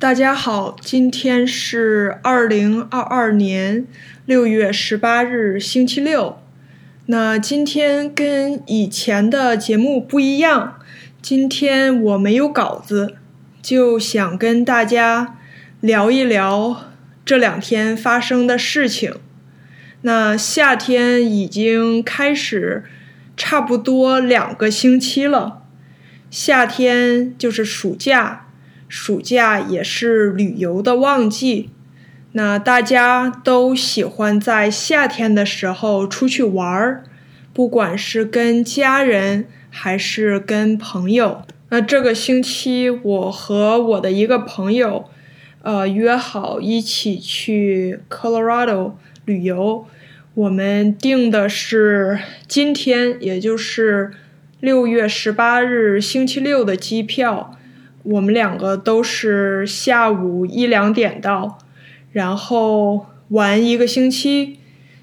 大家好，今天是二零二二年六月十八日，星期六。那今天跟以前的节目不一样，今天我没有稿子，就想跟大家聊一聊这两天发生的事情。那夏天已经开始差不多两个星期了，夏天就是暑假。暑假也是旅游的旺季，那大家都喜欢在夏天的时候出去玩儿，不管是跟家人还是跟朋友。那这个星期我和我的一个朋友，呃，约好一起去 Colorado 旅游。我们定的是今天，也就是六月十八日星期六的机票。我们两个都是下午一两点到，然后玩一个星期，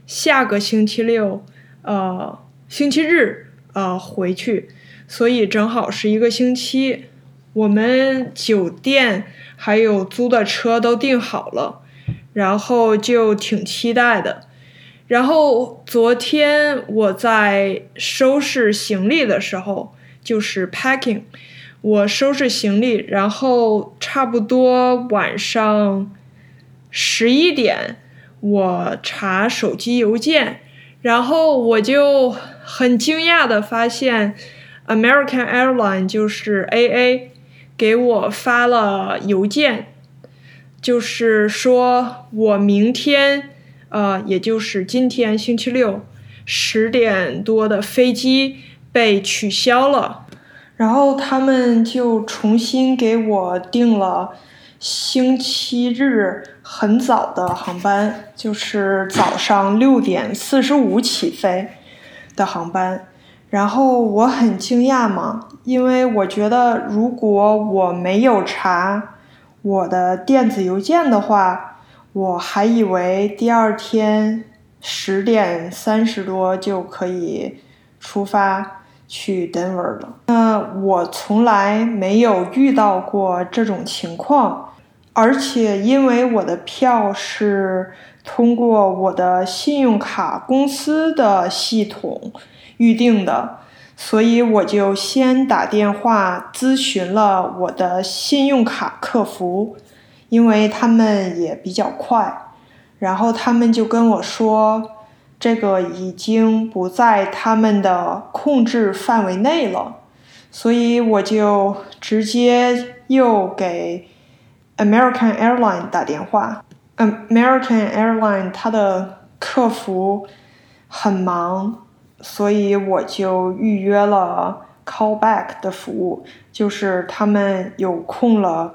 下个星期六，呃，星期日，呃，回去，所以正好是一个星期。我们酒店还有租的车都订好了，然后就挺期待的。然后昨天我在收拾行李的时候，就是 packing。我收拾行李，然后差不多晚上十一点，我查手机邮件，然后我就很惊讶的发现，American Airline 就是 AA 给我发了邮件，就是说我明天，呃，也就是今天星期六十点多的飞机被取消了。然后他们就重新给我订了星期日很早的航班，就是早上六点四十五起飞的航班。然后我很惊讶嘛，因为我觉得如果我没有查我的电子邮件的话，我还以为第二天十点三十多就可以出发。去 Denver 了。那我从来没有遇到过这种情况，而且因为我的票是通过我的信用卡公司的系统预定的，所以我就先打电话咨询了我的信用卡客服，因为他们也比较快，然后他们就跟我说。这个已经不在他们的控制范围内了，所以我就直接又给 American Airline 打电话。American Airline 它的客服很忙，所以我就预约了 callback 的服务，就是他们有空了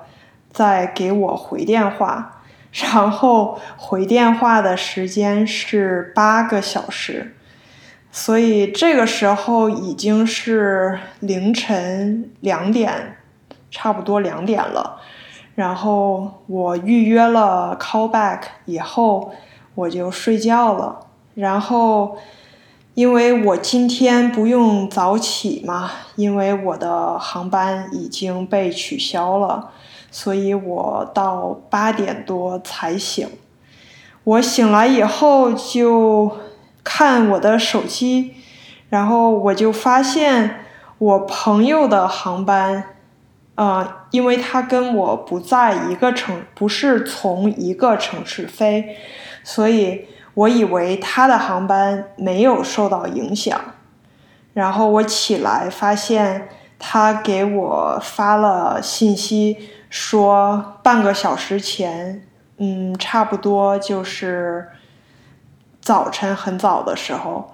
再给我回电话。然后回电话的时间是八个小时，所以这个时候已经是凌晨两点，差不多两点了。然后我预约了 callback 以后，我就睡觉了。然后因为我今天不用早起嘛，因为我的航班已经被取消了。所以我到八点多才醒。我醒来以后就看我的手机，然后我就发现我朋友的航班，啊，因为他跟我不在一个城，不是从一个城市飞，所以我以为他的航班没有受到影响。然后我起来发现他给我发了信息。说半个小时前，嗯，差不多就是早晨很早的时候，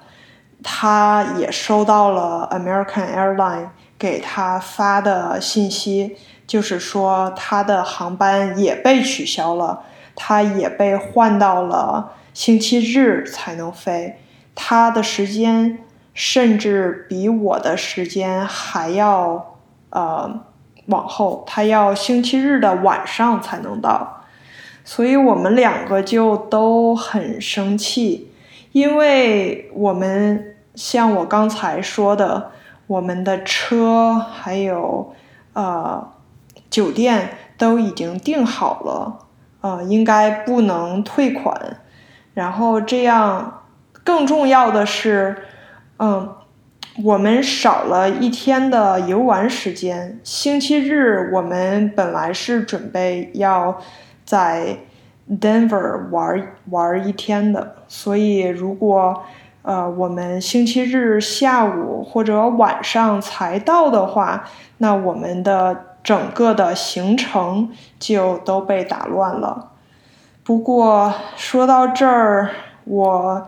他也收到了 American Airline 给他发的信息，就是说他的航班也被取消了，他也被换到了星期日才能飞，他的时间甚至比我的时间还要呃。往后，他要星期日的晚上才能到，所以我们两个就都很生气，因为我们像我刚才说的，我们的车还有呃酒店都已经订好了，呃，应该不能退款。然后这样，更重要的是，嗯，我们少了一天的游玩时间。星期日我们本来是准备要在 Denver 玩玩一天的，所以如果呃我们星期日下午或者晚上才到的话，那我们的整个的行程就都被打乱了。不过说到这儿，我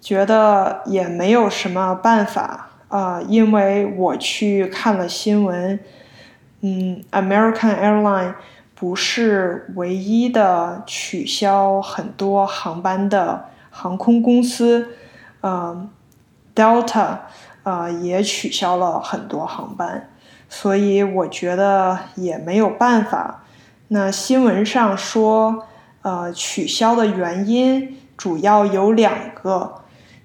觉得也没有什么办法啊，因为我去看了新闻，嗯，American Airline 不是唯一的取消很多航班的航空公司，嗯，Delta 啊也取消了很多航班，所以我觉得也没有办法。那新闻上说。呃，取消的原因主要有两个，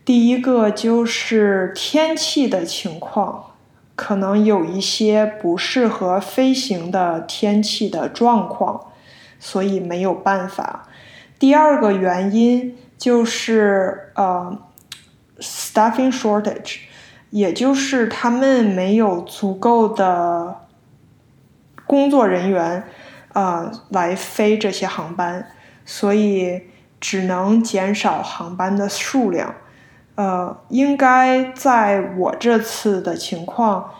第一个就是天气的情况，可能有一些不适合飞行的天气的状况，所以没有办法。第二个原因就是呃，staffing shortage，也就是他们没有足够的工作人员啊来飞这些航班。所以只能减少航班的数量，呃，应该在我这次的情况，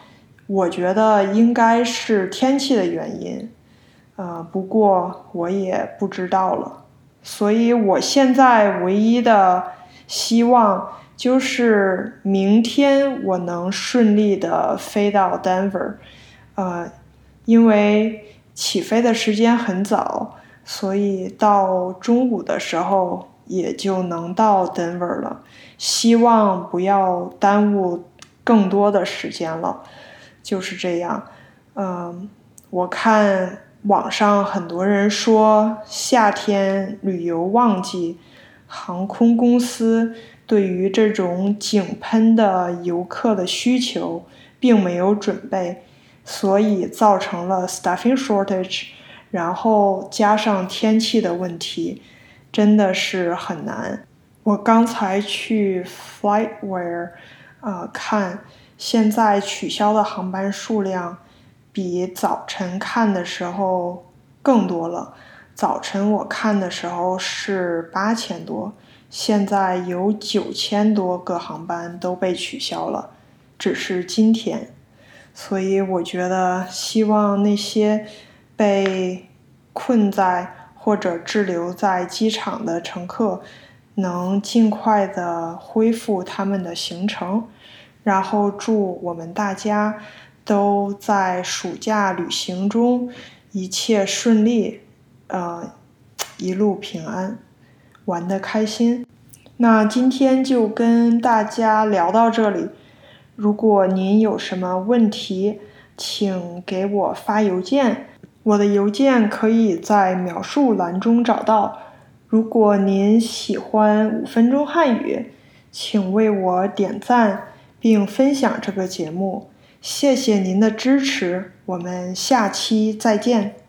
我觉得应该是天气的原因，呃，不过我也不知道了。所以我现在唯一的希望就是明天我能顺利的飞到 Denver，呃，因为起飞的时间很早。所以到中午的时候也就能到 Denver 了，希望不要耽误更多的时间了。就是这样，嗯，我看网上很多人说夏天旅游旺季，航空公司对于这种井喷的游客的需求并没有准备，所以造成了 staffing shortage。然后加上天气的问题，真的是很难。我刚才去 Flightware 啊看，现在取消的航班数量比早晨看的时候更多了。早晨我看的时候是八千多，现在有九千多个航班都被取消了，只是今天。所以我觉得，希望那些。被困在或者滞留在机场的乘客能尽快的恢复他们的行程，然后祝我们大家都在暑假旅行中一切顺利，呃，一路平安，玩的开心。那今天就跟大家聊到这里，如果您有什么问题，请给我发邮件。我的邮件可以在描述栏中找到。如果您喜欢五分钟汉语，请为我点赞并分享这个节目。谢谢您的支持，我们下期再见。